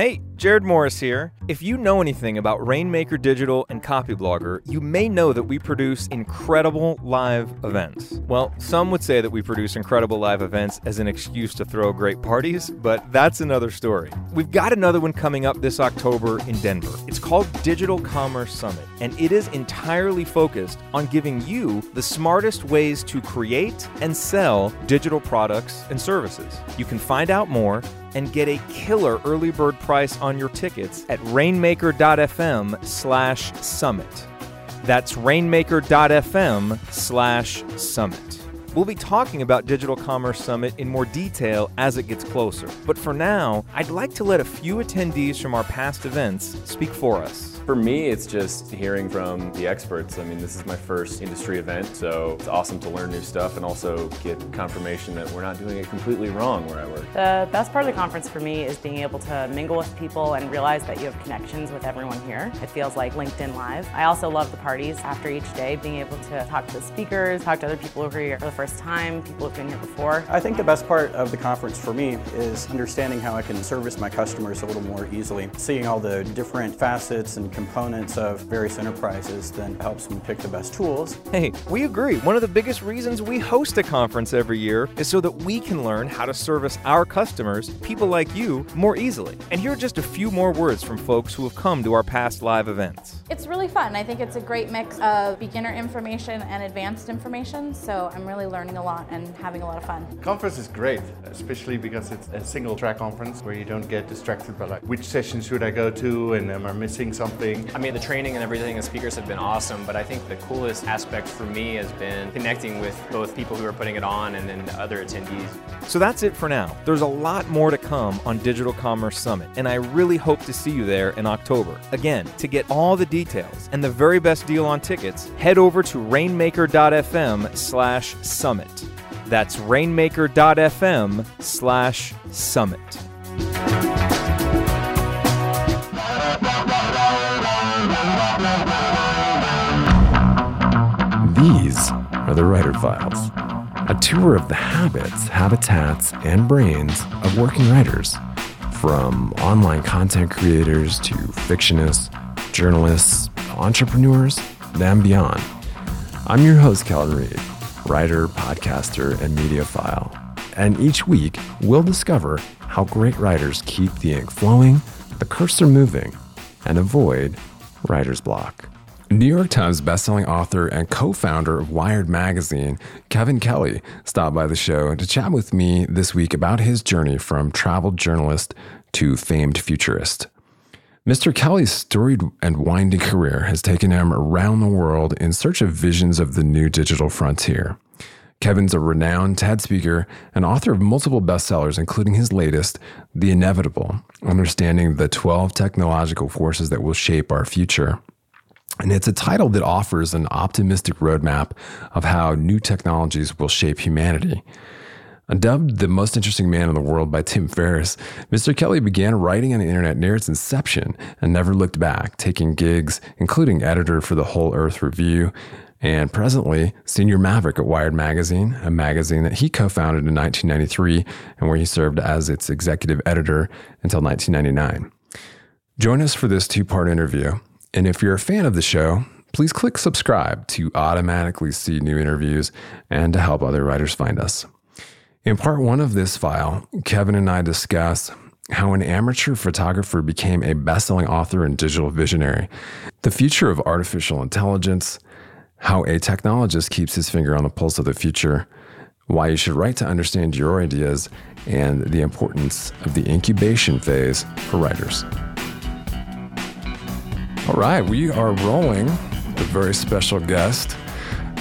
Hey, Jerod Morris here. If you know anything about Rainmaker Digital and Copyblogger, you may know that we produce incredible live events. Well, some would say that we produce incredible live events as an excuse to throw great parties, but that's another story. We've got another one coming up this October in Denver. It's called Digital Commerce Summit, and it is entirely focused on giving you the smartest ways to create and sell digital products and services. You can find out more and get a killer early bird price on your tickets at rainmaker.fm slash summit. That's rainmaker.fm slash summit. We'll be talking about Digital Commerce Summit in more detail as it gets closer. But for now, I'd like to let a few attendees from our past events speak for us. For me, it's just hearing from the experts. I mean, this is my first industry event, so it's awesome to learn new stuff and also get confirmation that we're not doing it completely wrong where I work. The best part of the conference for me is being able to mingle with people and realize that you have connections with everyone here. It feels like LinkedIn Live. I also love the parties after each day, being able to talk to the speakers, talk to other people who are here for the first time, people who've been here before. I think the best part of the conference for me is understanding how I can service my customers a little more easily. Seeing all the different facets and components of various enterprises then helps me pick the best tools. Hey, we agree. One of the biggest reasons we host a conference every year is so that we can learn how to service our customers, people like you, more easily. And here are just a few more words from folks who have come to our past live events. It's really fun. I think it's a great mix of beginner information and advanced information, so I'm really learning a lot and having a lot of fun. Conference is great, especially because it's a single track conference where you don't get distracted by like which session should I go to and am I missing something. I mean, the training and everything, the speakers have been awesome, but I think the coolest aspect for me has been connecting with both people who are putting it on and then the other attendees. So that's it for now. There's a lot more to come on Digital Commerce Summit, and I really hope to see you there in October. Again, to get all the details and the very best deal on tickets, head over to rainmaker.fm slash summit. That's rainmaker.fm slash summit. These are the Writer Files, a tour of the habits, habitats, and brains of working writers, from online content creators to fictionists, journalists, entrepreneurs, and beyond. I'm your host, Kelton Reid, writer, podcaster, and mediophile. And each week, we'll discover how great writers keep the ink flowing, the cursor moving, and avoid writer's block. New York Times bestselling author and co founder of Wired Magazine, Kevin Kelly, stopped by the show to chat with me this week about his journey from travel journalist to famed futurist. Mr. Kelly's storied and winding career has taken him around the world in search of visions of the new digital frontier. Kevin's a renowned TED speaker and author of multiple bestsellers, including his latest, The Inevitable Understanding the 12 Technological Forces That Will Shape Our Future. And it's a title that offers an optimistic roadmap of how new technologies will shape humanity. Dubbed the most interesting man in the world by Tim Ferriss, Mr. Kelly began writing on the internet near its inception and never looked back, taking gigs, including editor for the Whole Earth Review, and presently senior maverick at Wired Magazine, a magazine that he co founded in 1993 and where he served as its executive editor until 1999. Join us for this two part interview. And if you're a fan of the show, please click subscribe to automatically see new interviews and to help other writers find us. In part one of this file, Kevin and I discuss how an amateur photographer became a best selling author and digital visionary, the future of artificial intelligence, how a technologist keeps his finger on the pulse of the future, why you should write to understand your ideas, and the importance of the incubation phase for writers. All right, we are rolling with a very special guest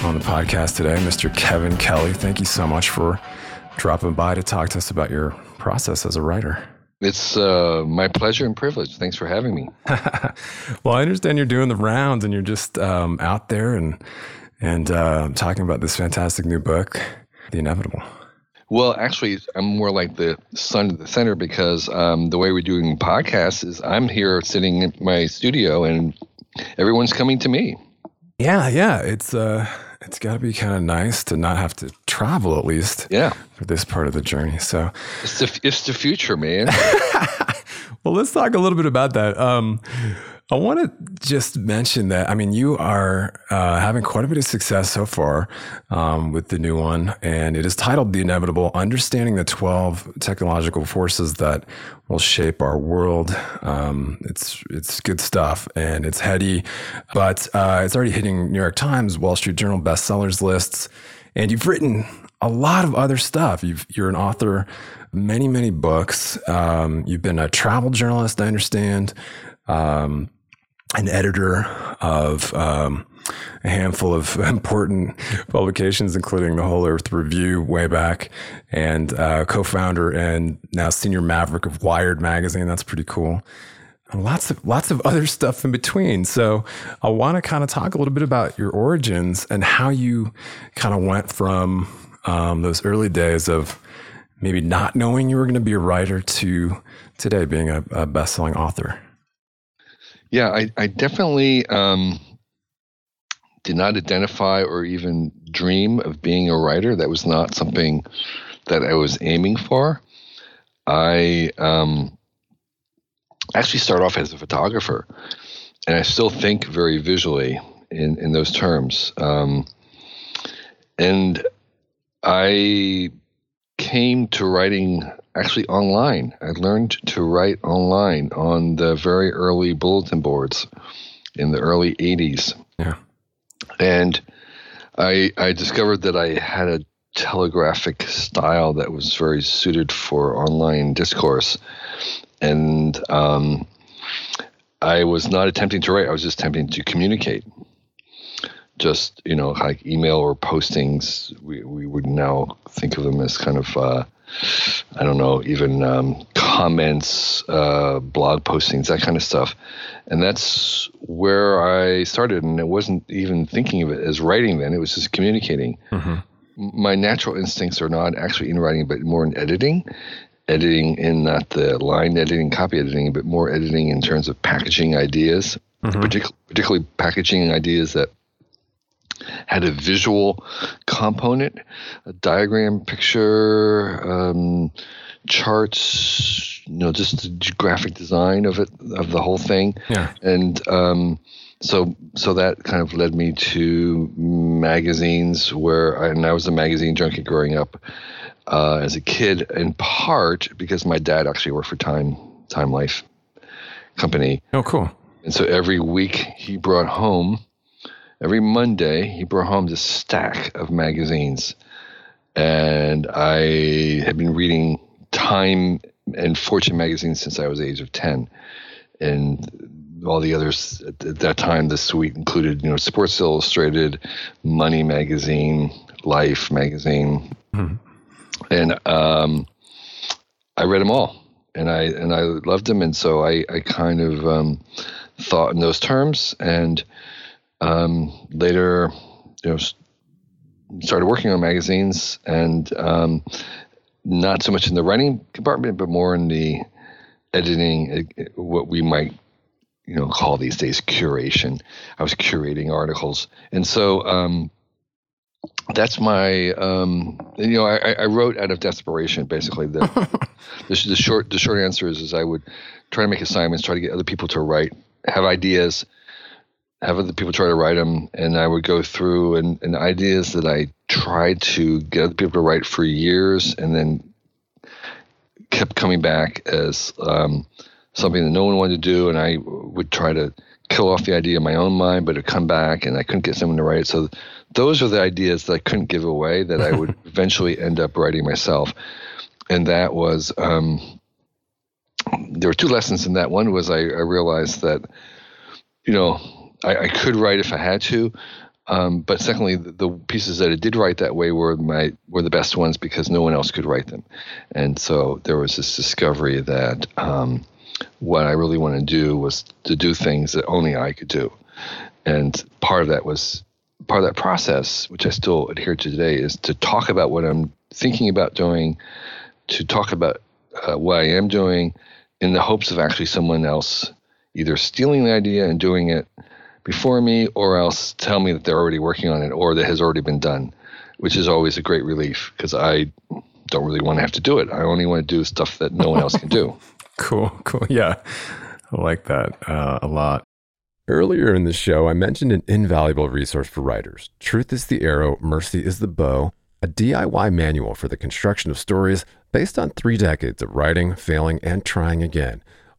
on the podcast today, Mr. Kevin Kelly. Thank you so much for dropping by to talk to us about your process as a writer. It's uh, my pleasure and privilege. Thanks for having me. well, I understand you're doing the rounds and you're just um, out there and and uh, talking about this fantastic new book, The Inevitable. Well, actually, I'm more like the son of the center because um, the way we're doing podcasts is I'm here sitting in my studio and everyone's coming to me. Yeah, yeah. It's uh, it's got to be kind of nice to not have to travel at least. Yeah. For this part of the journey. So it's the it's the future, man. well, let's talk a little bit about that. Um, I want to just mention that, I mean, you are uh, having quite a bit of success so far um, with the new one, and it is titled The Inevitable Understanding the 12 Technological Forces That Will Shape Our World. Um, it's, it's good stuff and it's heady, but uh, it's already hitting New York Times, Wall Street Journal bestsellers lists, and you've written a lot of other stuff. you are an author, many, many books. Um, you've been a travel journalist, I understand. Um, an editor of um, a handful of important publications, including the Whole Earth Review way back, and uh, co-founder and now senior maverick of Wired magazine. That's pretty cool. And lots of lots of other stuff in between. So I want to kind of talk a little bit about your origins and how you kind of went from um, those early days of maybe not knowing you were going to be a writer to today being a, a best-selling author. Yeah, I, I definitely um, did not identify or even dream of being a writer. That was not something that I was aiming for. I um, actually started off as a photographer, and I still think very visually in, in those terms. Um, and I came to writing actually online. I learned to write online on the very early bulletin boards in the early 80s. Yeah. And I I discovered that I had a telegraphic style that was very suited for online discourse. And um, I was not attempting to write, I was just attempting to communicate. Just, you know, like email or postings, we, we would now think of them as kind of uh, I don't know, even um, comments, uh, blog postings, that kind of stuff. And that's where I started. And I wasn't even thinking of it as writing then, it was just communicating. Mm-hmm. My natural instincts are not actually in writing, but more in editing. Editing in not the line editing, copy editing, but more editing in terms of packaging ideas, mm-hmm. partic- particularly packaging ideas that had a visual component, a diagram, picture, um, charts, you know, just the graphic design of it, of the whole thing. Yeah. And um, so, so that kind of led me to magazines where, I, and I was a magazine junkie growing up uh, as a kid, in part because my dad actually worked for Time, Time Life company. Oh, cool. And so every week he brought home every Monday he brought home this stack of magazines, and I had been reading Time and Fortune magazines since I was the age of ten, and all the others at that time. The suite included, you know, Sports Illustrated, Money magazine, Life magazine, mm-hmm. and um, I read them all, and I and I loved them, and so I I kind of um, thought in those terms. And um, later, you know, started working on magazines and um, not so much in the writing compartment, but more in the editing, uh, what we might, you know, call these days curation. I was curating articles, and so um, that's my, um, you know, I, I, wrote out of desperation. Basically, the, the, the short the short answer is is I would try to make assignments, try to get other people to write, have ideas have other people try to write them, and I would go through and, and ideas that I tried to get other people to write for years, and then kept coming back as um, something that no one wanted to do, and I would try to kill off the idea in my own mind, but it'd come back, and I couldn't get someone to write it. So those are the ideas that I couldn't give away that I would eventually end up writing myself, and that was. Um, there were two lessons in that. One was I, I realized that, you know, I, I, could write if I had to, um, but secondly, the, the, pieces that I did write that way were my were the best ones because no one else could write them, and so there was this discovery that um, what I really want to do was to do things that only I could do, and part of that was part of that process, which I still adhere to today, is to talk about what I'm thinking about doing, to talk about uh, what I am doing, in the hopes of actually someone else either stealing the idea and doing it before me or else tell me that they're already working on it or that has already been done, which is always a great relief because I don't really want to have to do it. I only want to do stuff that no one else can do. cool, cool. Yeah, I like that uh, a lot. Earlier in the show, I mentioned an invaluable resource for writers Truth is the Arrow, Mercy is the Bow, a DIY manual for the construction of stories based on three decades of writing, failing, and trying again.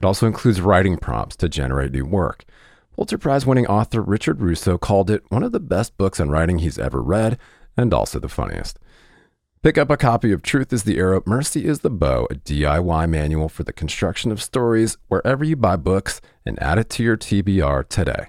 It also includes writing prompts to generate new work. Pulitzer Prize winning author Richard Russo called it one of the best books on writing he's ever read, and also the funniest. Pick up a copy of Truth is the Arrow, Mercy is the Bow, a DIY manual for the construction of stories, wherever you buy books, and add it to your TBR today.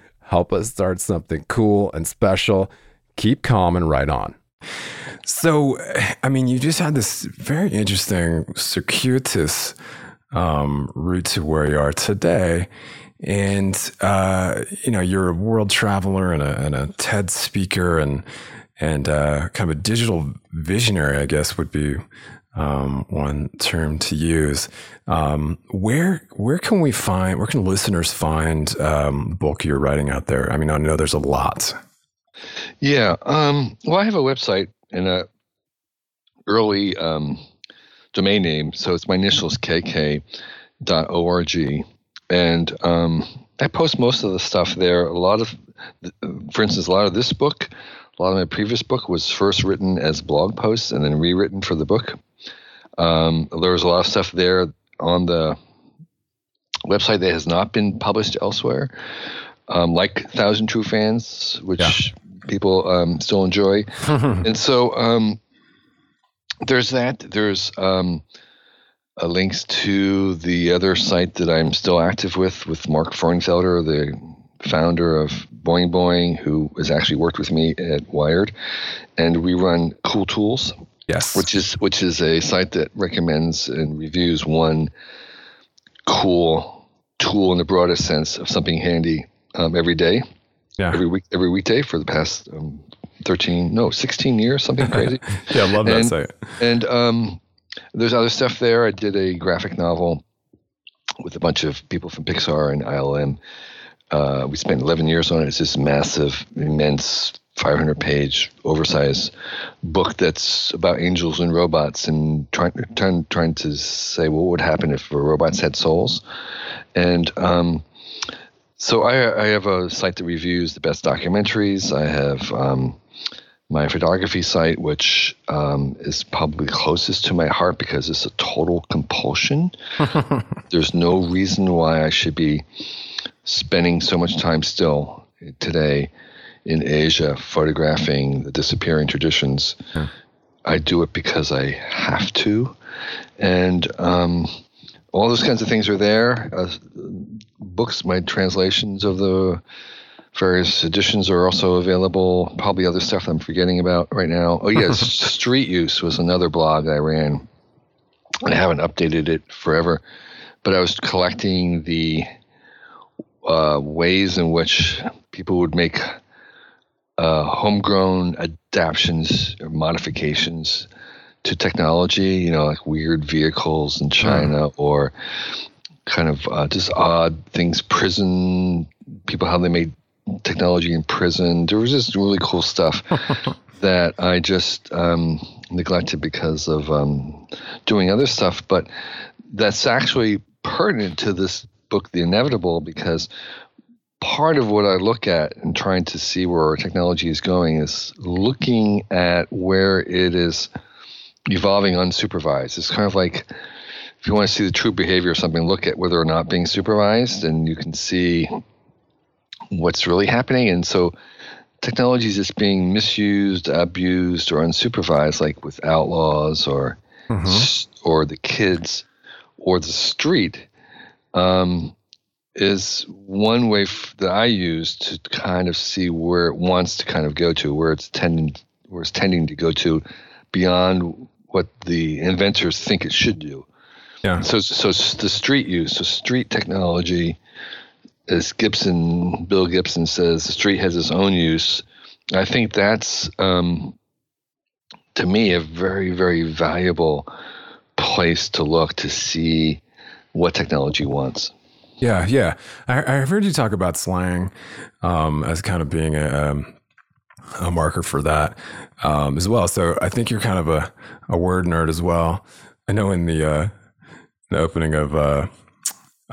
Help us start something cool and special. Keep calm and write on. So, I mean, you just had this very interesting, circuitous um, route to where you are today. And, uh, you know, you're a world traveler and a, and a TED speaker and, and uh, kind of a digital visionary, I guess would be um, one term to use. Um, where where can we find? Where can listeners find um, book you're writing out there? I mean, I know there's a lot. Yeah. Um, well, I have a website and a early um, domain name. So it's my initials, kk.org. And um, I post most of the stuff there. A lot of, for instance, a lot of this book, a lot of my previous book was first written as blog posts and then rewritten for the book. Um, there was a lot of stuff there on the website that has not been published elsewhere, um, like Thousand True Fans, which yeah. people um, still enjoy. and so um, there's that. There's um, uh, links to the other site that I'm still active with, with Mark Frauenfelder, the founder of Boing Boing, who has actually worked with me at Wired, and we run Cool Tools. Yes, which is which is a site that recommends and reviews one cool tool in the broadest sense of something handy um, every day. Yeah. Every week, every weekday for the past um, 13, no, 16 years, something crazy. yeah, I love that and, site. And um, there's other stuff there. I did a graphic novel with a bunch of people from Pixar and ILM. Uh, we spent 11 years on it. It's this massive, immense 500 page oversized book that's about angels and robots and trying trying trying to say what would happen if robots had souls. And um, so I, I have a site that reviews the best documentaries. I have um, my photography site which um, is probably closest to my heart because it's a total compulsion. There's no reason why i should be spending so much time still today in Asia photographing the disappearing traditions. Hmm. I do it because I have to. And um, all those kinds of things are there. Uh, books, my translations of the various editions are also available. Probably other stuff I'm forgetting about right now. Oh, yes, Street Use was another blog I ran. I haven't updated it forever, but I was collecting the uh, ways in which people would make uh, homegrown adaptations or modifications to technology, you know, like weird vehicles in China mm. or kind of uh, just odd things, prison people, how they made technology in prison. There was just really cool stuff that I just um, neglected because of um, doing other stuff. But that's actually pertinent to this book, The Inevitable, because part of what I look at and trying to see where our technology is going is looking at where it is evolving unsupervised. It's kind of like if you want to see the true behavior of something, look at whether or not being supervised, and you can see what's really happening. And so technology is just being misused, abused, or unsupervised, like with outlaws or mm-hmm. or the kids or the street. Um, is one way f- that I use to kind of see where it wants to kind of go to, where it's tending, where it's tending to go to, beyond what the inventors think it should do. Yeah. So, so the street use, so street technology, as Gibson, Bill Gibson says, the street has its own use. I think that's, um, to me, a very, very valuable place to look to see what technology wants. Yeah, yeah. I, have heard you talk about slang um, as kind of being a, um, a marker for that um, as well. So I think you're kind of a, a word nerd as well. I know in the uh, the opening of uh,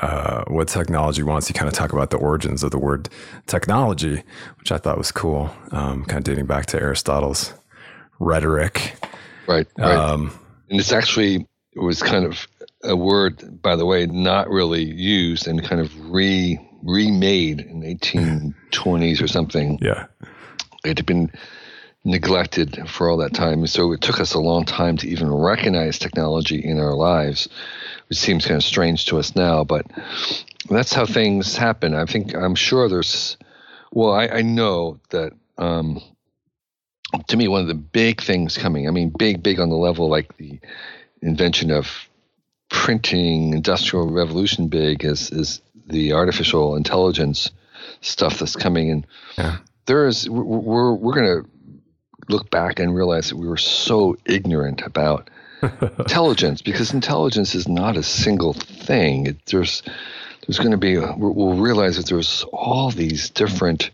uh, what technology wants, you kind of talk about the origins of the word technology, which I thought was cool, um, kind of dating back to Aristotle's rhetoric. Right. right. Um, and it's actually it was kind of a word, by the way, not really used and kind of re remade in 1820s or something. Yeah, it had been neglected for all that time, so it took us a long time to even recognize technology in our lives, which seems kind of strange to us now. But that's how things happen. I think I'm sure there's. Well, I, I know that. Um, to me, one of the big things coming, I mean, big, big on the level like the invention of printing industrial revolution big is is the artificial intelligence stuff that's coming in. Yeah. There is we're we're going to look back and realize that we were so ignorant about intelligence because intelligence is not a single thing. It, there's there's going to be we'll realize that there's all these different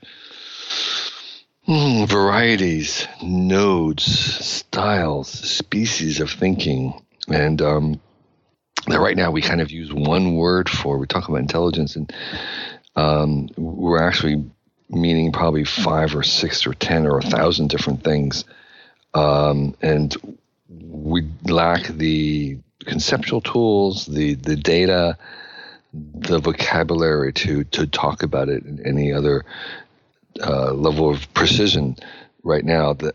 mm, varieties, nodes, styles, species of thinking, and um, that right now we kind of use one word for. We talk about intelligence, and um, we're actually meaning probably five or six or ten or a thousand different things, um, and we lack the conceptual tools, the the data, the vocabulary to to talk about it in any other uh, level of precision right now that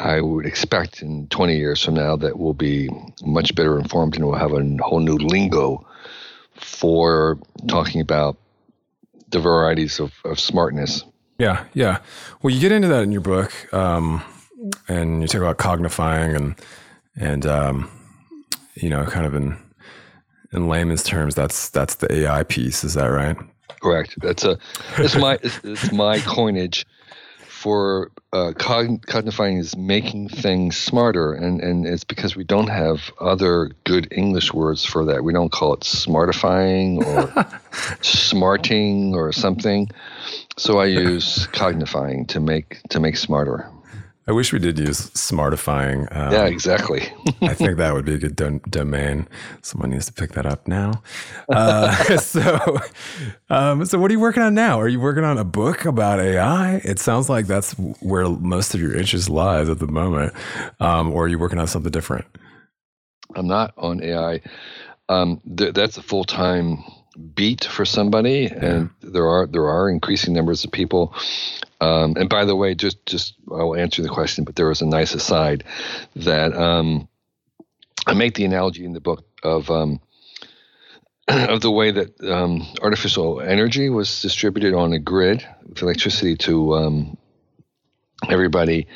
I would expect in 20 years from now that we'll be much better informed and we'll have a whole new lingo for talking about the varieties of, of smartness. Yeah, yeah. Well, you get into that in your book, um, and you talk about cognifying and and um, you know, kind of in in layman's terms, that's that's the AI piece. Is that right? Correct. That's a it's my it's, it's my coinage for uh, cognifying is making things smarter, and, and it's because we don't have other good English words for that. We don't call it smartifying or smarting or something. So I use cognifying to make to make smarter. I wish we did use smartifying. Um, yeah, exactly. I think that would be a good do- domain. Someone needs to pick that up now. Uh, so, um, so what are you working on now? Are you working on a book about AI? It sounds like that's where most of your interest lies at the moment. Um, or are you working on something different? I'm not on AI. Um, th- that's a full time beat for somebody, yeah. and there are there are increasing numbers of people. Um, and by the way, just just I'll answer the question, but there was a nice aside that um, I make the analogy in the book of um, of the way that um, artificial energy was distributed on a grid with electricity to um, everybody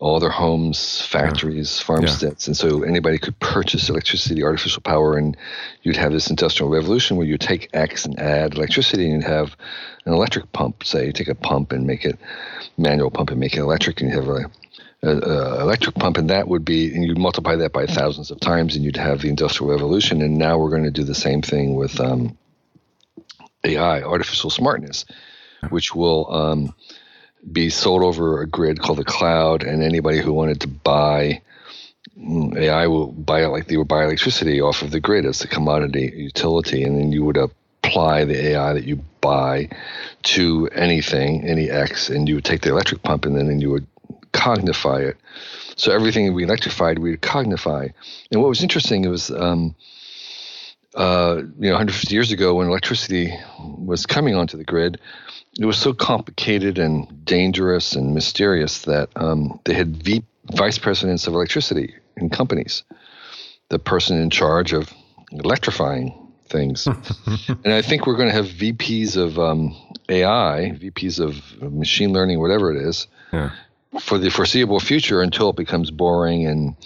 all their homes, factories, yeah. farmsteads. Yeah. And so anybody could purchase electricity, artificial power, and you'd have this industrial revolution where you take X and add electricity and you'd have an electric pump. Say you take a pump and make it manual pump and make it electric, and you have a, a, a electric pump, and that would be, and you multiply that by thousands of times, and you'd have the industrial revolution. And now we're going to do the same thing with um, AI, artificial smartness, which will um, be sold over a grid called the cloud, and anybody who wanted to buy mm, AI will buy it like they would buy electricity off of the grid as a commodity utility, and then you would apply the AI that you buy to anything, any X, and you would take the electric pump and then and you would cognify it. So everything we electrified, we would cognify. And what was interesting was, um, uh, you know, 150 years ago when electricity was coming onto the grid, it was so complicated and dangerous and mysterious that um, they had v- vice presidents of electricity in companies, the person in charge of electrifying things. and I think we're going to have VPs of um, AI, VPs of machine learning, whatever it is, yeah. for the foreseeable future until it becomes boring and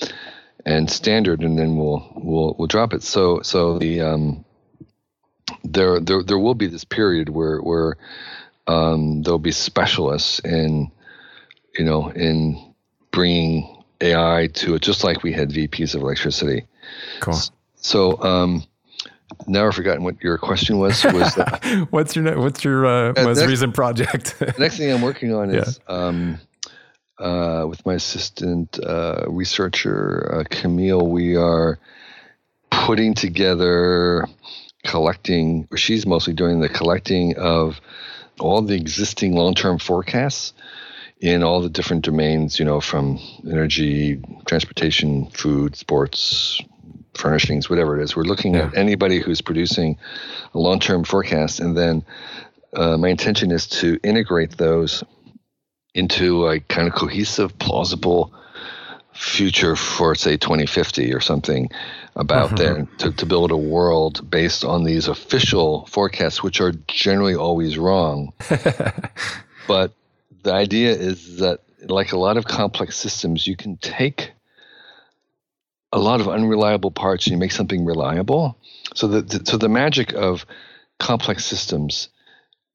and standard, and then we'll we'll we'll drop it. So so the um, there there there will be this period where where um, there'll be specialists in, you know, in bringing AI to it, just like we had VPs of electricity. Cool. So, um, now I've forgotten what your question was. Was that, what's your what's your uh, most next, recent project? next thing I'm working on is yeah. um, uh, with my assistant uh, researcher uh, Camille. We are putting together, collecting. She's mostly doing the collecting of all the existing long-term forecasts in all the different domains, you know, from energy, transportation, food, sports, furnishings, whatever it is. We're looking yeah. at anybody who's producing a long-term forecast, and then uh, my intention is to integrate those into a kind of cohesive, plausible future for say 2050 or something about mm-hmm. that to, to build a world based on these official forecasts which are generally always wrong but the idea is that like a lot of complex systems you can take a lot of unreliable parts and you make something reliable so the, the so the magic of complex systems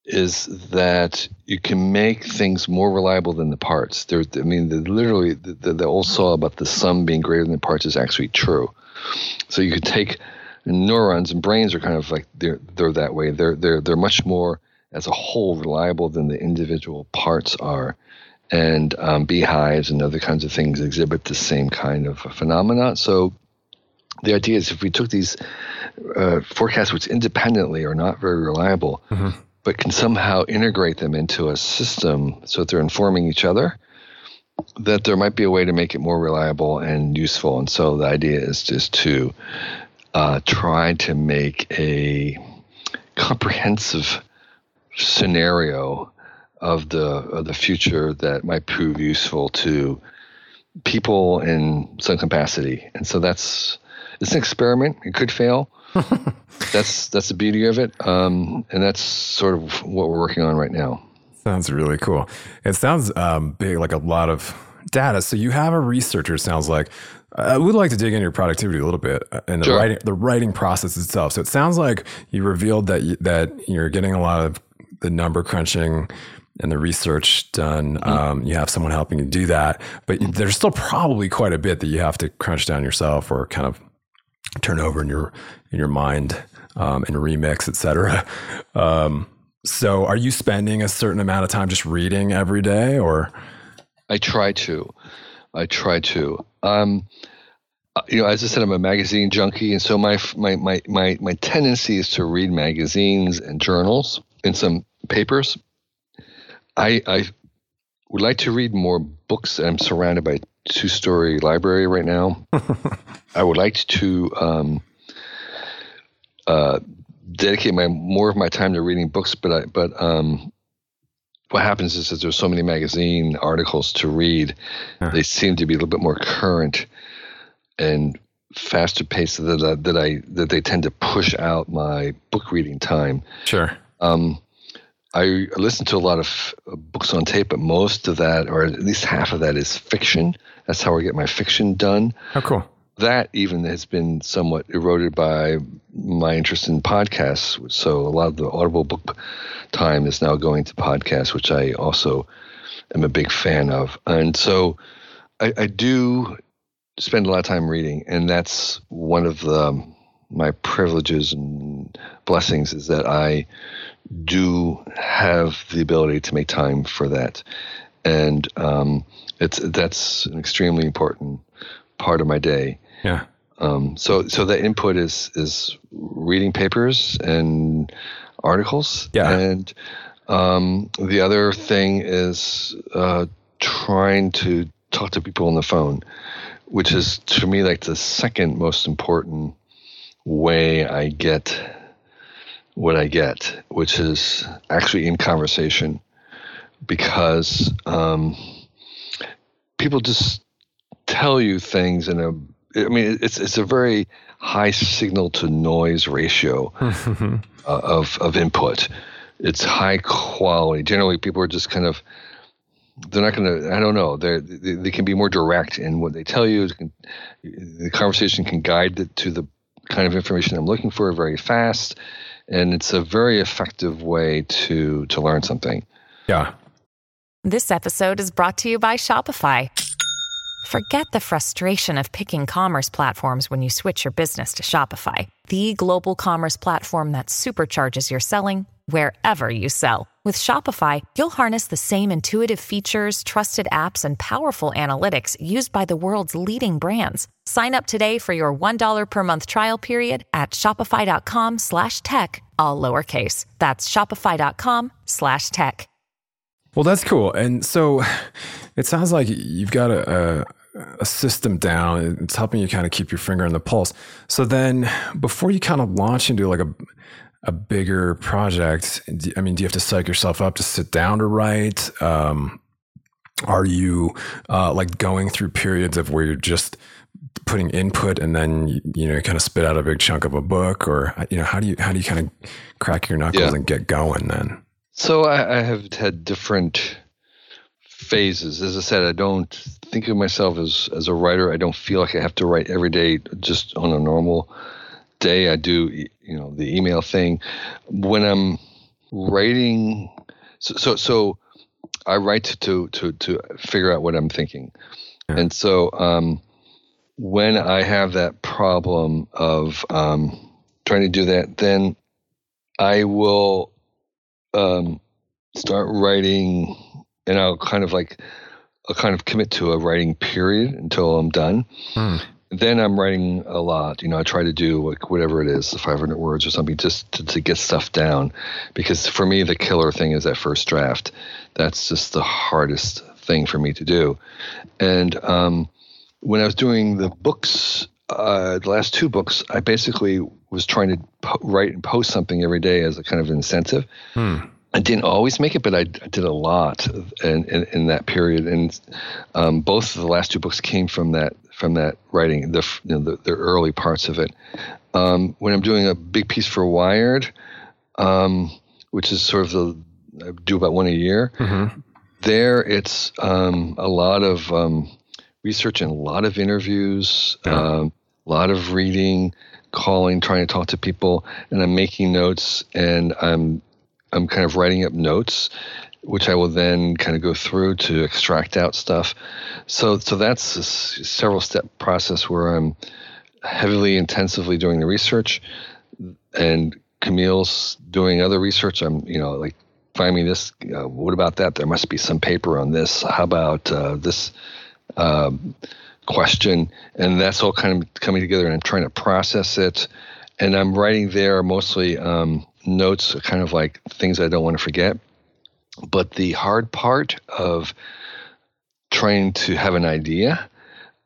is that you can make things more reliable than the parts. There, I mean, the, literally, the, the, old saw about the sum being greater than the parts is actually true. So you could take neurons and brains are kind of like they're they're that way. They're they're they're much more as a whole reliable than the individual parts are. And um, beehives and other kinds of things exhibit the same kind of phenomena. So the idea is if we took these uh, forecasts, which independently are not very reliable, mm-hmm but can somehow integrate them into a system so that they're informing each other, that there might be a way to make it more reliable and useful. And so the idea is just to uh, try to make a comprehensive scenario of the of the future that might prove useful to people in some capacity. And so that's it's an experiment. It could fail. that's that's the beauty of it, um, and that's sort of what we're working on right now. Sounds really cool. It sounds um, big, like a lot of data. So you have a researcher. Sounds like I would like to dig into your productivity a little bit and uh, the sure. writing the writing process itself. So it sounds like you revealed that you, that you're getting a lot of the number crunching and the research done. Mm-hmm. Um, you have someone helping you do that, but there's still probably quite a bit that you have to crunch down yourself or kind of turn over in your in your mind um, and remix, etc. Um, So, are you spending a certain amount of time just reading every day, or? I try to. I try to. Um, uh, you know, as I said, I'm a magazine junkie, and so my my my my my tendency is to read magazines and journals and some papers. I I would like to read more books. I'm surrounded by a two-story library right now. I would like to um, uh, dedicate my more of my time to reading books, but I but um, what happens is that there's so many magazine articles to read, huh. they seem to be a little bit more current and faster paced that that I that they tend to push out my book reading time. Sure. Um, I listen to a lot of uh, books on tape, but most of that, or at least half of that, is fiction. That's how I get my fiction done. Oh, cool that even has been somewhat eroded by my interest in podcasts. So a lot of the audible book time is now going to podcasts, which I also am a big fan of. And so I, I do spend a lot of time reading, and that's one of the my privileges and blessings is that I do have the ability to make time for that, and um, it's that's an extremely important part of my day. Yeah. Um, so so the input is is reading papers and articles. Yeah. And um, the other thing is uh, trying to talk to people on the phone, which is to me like the second most important way I get what I get, which is actually in conversation, because um, people just tell you things in a I mean, it's it's a very high signal to noise ratio uh, of of input. It's high quality. Generally, people are just kind of they're not going to. I don't know. They they can be more direct in what they tell you. Can, the conversation can guide it to the kind of information I'm looking for very fast, and it's a very effective way to to learn something. Yeah. This episode is brought to you by Shopify. Forget the frustration of picking commerce platforms when you switch your business to Shopify, the global commerce platform that supercharges your selling wherever you sell. With Shopify, you'll harness the same intuitive features, trusted apps, and powerful analytics used by the world's leading brands. Sign up today for your $1 per month trial period at shopify.com slash tech, all lowercase. That's shopify.com slash tech. Well, that's cool. And so it sounds like you've got a, a, a, system down. It's helping you kind of keep your finger on the pulse. So then before you kind of launch into like a, a bigger project, I mean, do you have to psych yourself up to sit down to write? Um, are you uh, like going through periods of where you're just putting input and then you know kind of spit out a big chunk of a book or you know how do you how do you kind of crack your knuckles yeah. and get going then so I, I, have had different phases. As I said, I don't think of myself as as a writer. I don't feel like I have to write every day. Just on a normal day, I do you know the email thing. When I'm writing, so so, so I write to to to figure out what I'm thinking, yeah. and so um, when I have that problem of um, trying to do that, then I will um, start writing, and I'll kind of like, I'll kind of commit to a writing period until I'm done. Hmm. Then I'm writing a lot. You know, I try to do like whatever it is, 500 words or something, just to, to get stuff down. Because for me, the killer thing is that first draft. That's just the hardest thing for me to do. And um, when I was doing the books, uh, the last two books, I basically was trying to po- write and post something every day as a kind of incentive. Hmm. I didn't always make it, but I, I did a lot in, in, in that period. And um, both of the last two books came from that from that writing, the you know, the, the, early parts of it. Um, when I'm doing a big piece for Wired, um, which is sort of the I do about one a year. Mm-hmm. There, it's um, a lot of um, research and a lot of interviews, yeah. um, a lot of reading, calling, trying to talk to people, and I'm making notes and I'm I'm kind of writing up notes, which I will then kind of go through to extract out stuff. So so that's a several step process where I'm heavily intensively doing the research and Camille's doing other research. I'm, you know, like find me this. Uh, what about that? There must be some paper on this. How about uh, this um, question? And that's all kind of coming together, and I'm trying to process it. And I'm writing there mostly um, notes, are kind of like things I don't want to forget. But the hard part of trying to have an idea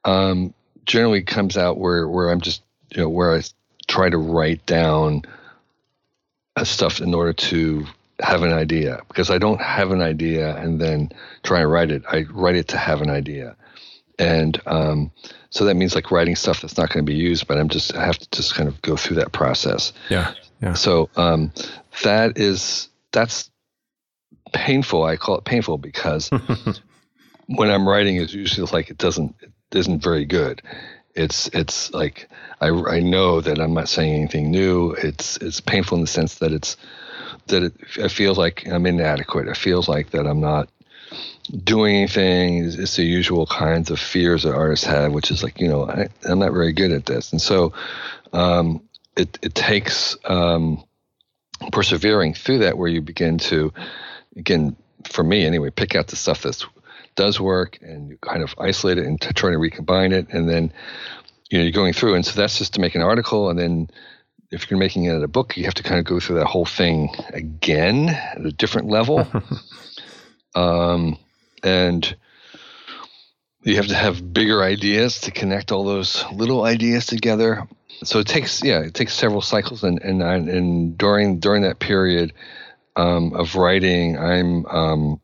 um, generally comes out where where I'm just you know where I try to write down stuff in order to have an idea because I don't have an idea and then try and write it. I write it to have an idea, and um, so that means like writing stuff that's not going to be used. But I'm just I have to just kind of go through that process. Yeah, yeah. So um, that is that's painful. I call it painful because when I'm writing, it's usually like it doesn't it isn't very good. It's it's like I, I know that I'm not saying anything new. It's it's painful in the sense that it's that it, it feels like I'm inadequate. It feels like that I'm not doing anything. It's, it's the usual kinds of fears that artists have, which is like you know I, I'm not very good at this, and so um, it it takes um, persevering through that where you begin to again for me anyway pick out the stuff that does work and you kind of isolate it and to try to recombine it. And then you know you're going through and so that's just to make an article. And then if you're making it a book you have to kind of go through that whole thing again at a different level. Um, and you have to have bigger ideas to connect all those little ideas together so it takes yeah it takes several cycles and and and during during that period um, of writing i'm um,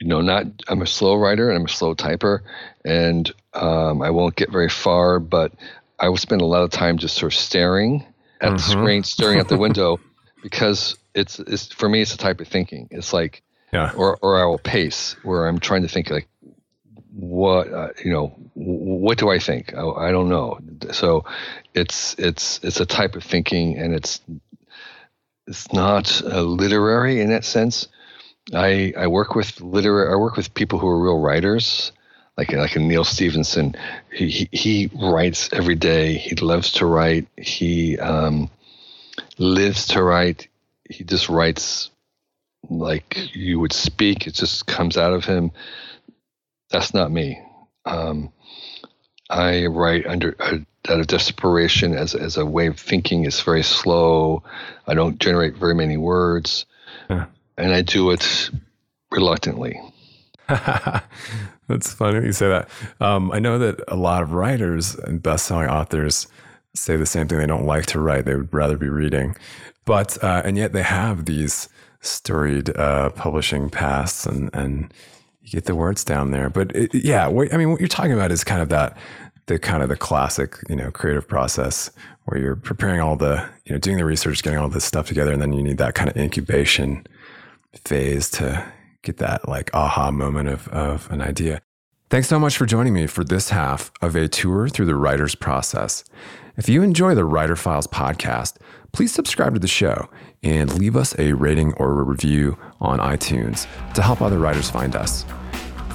you know not i'm a slow writer and i'm a slow typer and um, i won't get very far but i will spend a lot of time just sort of staring at mm-hmm. the screen staring at the window because it's, it's for me it's a type of thinking it's like yeah or or i will pace where i'm trying to think like what uh, you know what do i think I, I don't know so it's it's it's a type of thinking and it's it's not uh, literary in that sense I I work with literary I work with people who are real writers, like like a Neal Stephenson. He, he, he writes every day. He loves to write. He um, lives to write. He just writes like you would speak. It just comes out of him. That's not me. Um, I write under uh, out of desperation as as a way of thinking. It's very slow. I don't generate very many words. Yeah and I do it reluctantly. That's funny you say that. Um, I know that a lot of writers and best-selling authors say the same thing. They don't like to write; they would rather be reading. But uh, and yet they have these storied uh, publishing pasts, and and you get the words down there. But it, yeah, what, I mean, what you're talking about is kind of that the kind of the classic, you know, creative process where you're preparing all the, you know, doing the research, getting all this stuff together, and then you need that kind of incubation phase to get that like aha moment of, of an idea. Thanks so much for joining me for this half of a tour through the writer's process. If you enjoy the Writer Files podcast, please subscribe to the show and leave us a rating or a review on iTunes to help other writers find us.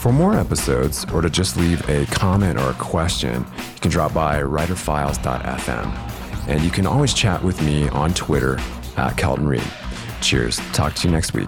For more episodes, or to just leave a comment or a question, you can drop by writerfiles.fm. And you can always chat with me on Twitter at Kelton Reid. Cheers. Talk to you next week.